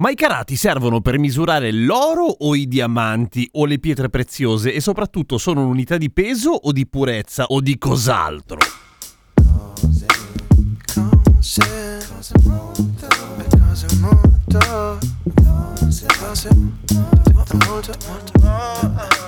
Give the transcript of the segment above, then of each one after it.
Ma i carati servono per misurare l'oro o i diamanti o le pietre preziose e soprattutto sono un'unità di peso o di purezza o di cos'altro? Cose, cose, cose molto, cose molto, cose, molto, molto, molto,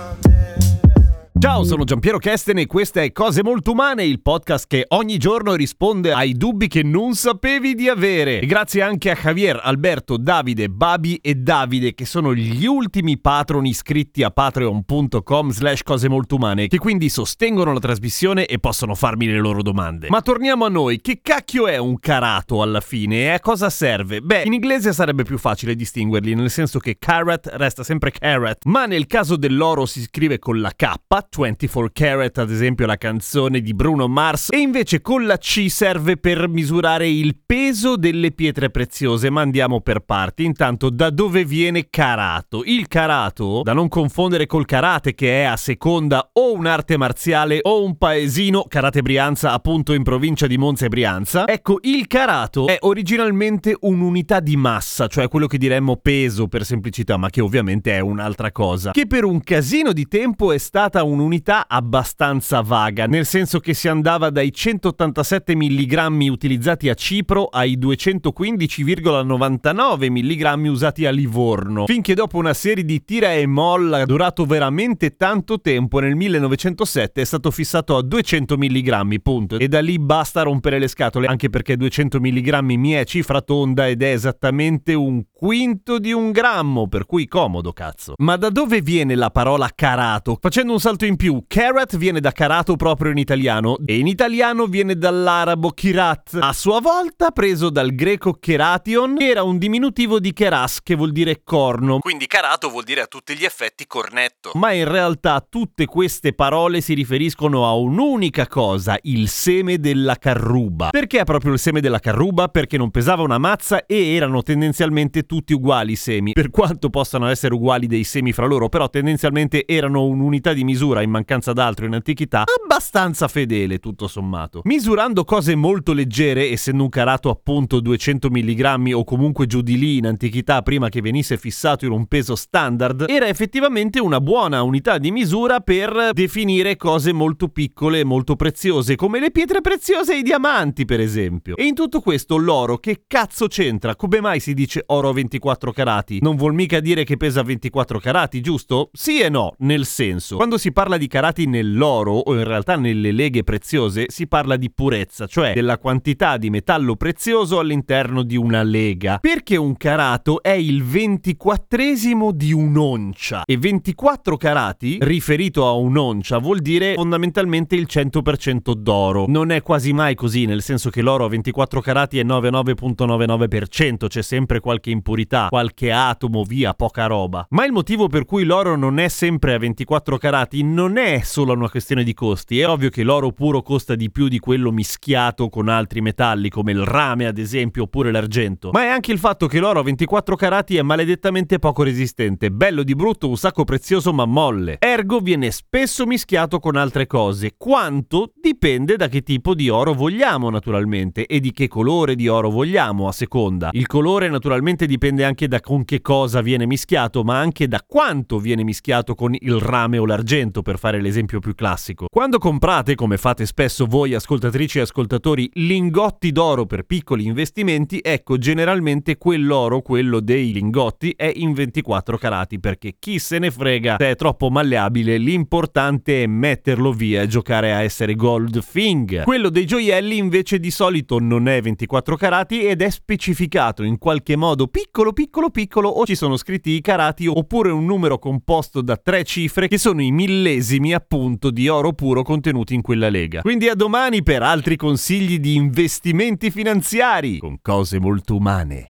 Ciao, sono Giampiero Kesten e questa è Cose Molto Umane, il podcast che ogni giorno risponde ai dubbi che non sapevi di avere. E grazie anche a Javier, Alberto, Davide, Babi e Davide, che sono gli ultimi patron iscritti a patreon.com slash cose molto umane, che quindi sostengono la trasmissione e possono farmi le loro domande. Ma torniamo a noi, che cacchio è un carato alla fine e a cosa serve? Beh, in inglese sarebbe più facile distinguerli, nel senso che carat resta sempre carat, ma nel caso dell'oro si scrive con la K, 24 Carat, ad esempio la canzone di Bruno Mars, e invece con la C serve per misurare il peso delle pietre preziose, ma andiamo per parti. Intanto, da dove viene carato? Il carato, da non confondere col karate, che è a seconda o un'arte marziale o un paesino, Karate Brianza, appunto in provincia di Monza e Brianza. Ecco, il carato è originalmente un'unità di massa, cioè quello che diremmo peso per semplicità, ma che ovviamente è un'altra cosa, che per un casino di tempo è stata un un'unità abbastanza vaga, nel senso che si andava dai 187 mg utilizzati a Cipro ai 215,99 mg usati a Livorno, finché dopo una serie di tira e molla durato veramente tanto tempo, nel 1907 è stato fissato a 200 mg, punto. E da lì basta rompere le scatole, anche perché 200 mg mi è cifra tonda ed è esattamente un quinto di un grammo, per cui comodo cazzo. Ma da dove viene la parola carato? Facendo un salto in in più, Karat viene da carato proprio in italiano e in italiano viene dall'arabo kirat, a sua volta preso dal greco keration, che era un diminutivo di keras, che vuol dire corno. Quindi carato vuol dire a tutti gli effetti cornetto. Ma in realtà tutte queste parole si riferiscono a un'unica cosa, il seme della carruba. Perché è proprio il seme della carruba? Perché non pesava una mazza e erano tendenzialmente tutti uguali i semi. Per quanto possano essere uguali dei semi fra loro, però tendenzialmente erano un'unità di misura in mancanza d'altro in antichità, abbastanza fedele tutto sommato. Misurando cose molto leggere, essendo un carato appunto 200 mg o comunque giù di lì in antichità prima che venisse fissato in un peso standard, era effettivamente una buona unità di misura per definire cose molto piccole e molto preziose, come le pietre preziose e i diamanti per esempio. E in tutto questo l'oro che cazzo c'entra? Come mai si dice oro a 24 carati? Non vuol mica dire che pesa 24 carati, giusto? Sì e no, nel senso. Quando si parla di carati nell'oro o in realtà nelle leghe preziose si parla di purezza, cioè della quantità di metallo prezioso all'interno di una lega. Perché un carato è il ventiquattresimo di un'oncia e 24 carati, riferito a un'oncia, vuol dire fondamentalmente il 100% d'oro. Non è quasi mai così, nel senso che l'oro a 24 carati è 99.99%, c'è sempre qualche impurità, qualche atomo, via, poca roba. Ma il motivo per cui l'oro non è sempre a 24 carati non è solo una questione di costi, è ovvio che l'oro puro costa di più di quello mischiato con altri metalli come il rame ad esempio oppure l'argento, ma è anche il fatto che l'oro a 24 carati è maledettamente poco resistente, bello di brutto, un sacco prezioso ma molle, ergo viene spesso mischiato con altre cose, quanto dipende da che tipo di oro vogliamo naturalmente e di che colore di oro vogliamo a seconda. Il colore naturalmente dipende anche da con che cosa viene mischiato, ma anche da quanto viene mischiato con il rame o l'argento per fare l'esempio più classico. Quando comprate, come fate spesso voi ascoltatrici e ascoltatori, lingotti d'oro per piccoli investimenti, ecco generalmente quell'oro, quello dei lingotti, è in 24 carati perché chi se ne frega se è troppo malleabile, l'importante è metterlo via e giocare a essere gold thing. Quello dei gioielli invece di solito non è 24 carati ed è specificato in qualche modo piccolo piccolo piccolo o ci sono scritti i carati oppure un numero composto da tre cifre che sono i millenni millesimi appunto di oro puro contenuti in quella lega. Quindi a domani per altri consigli di investimenti finanziari con cose molto umane.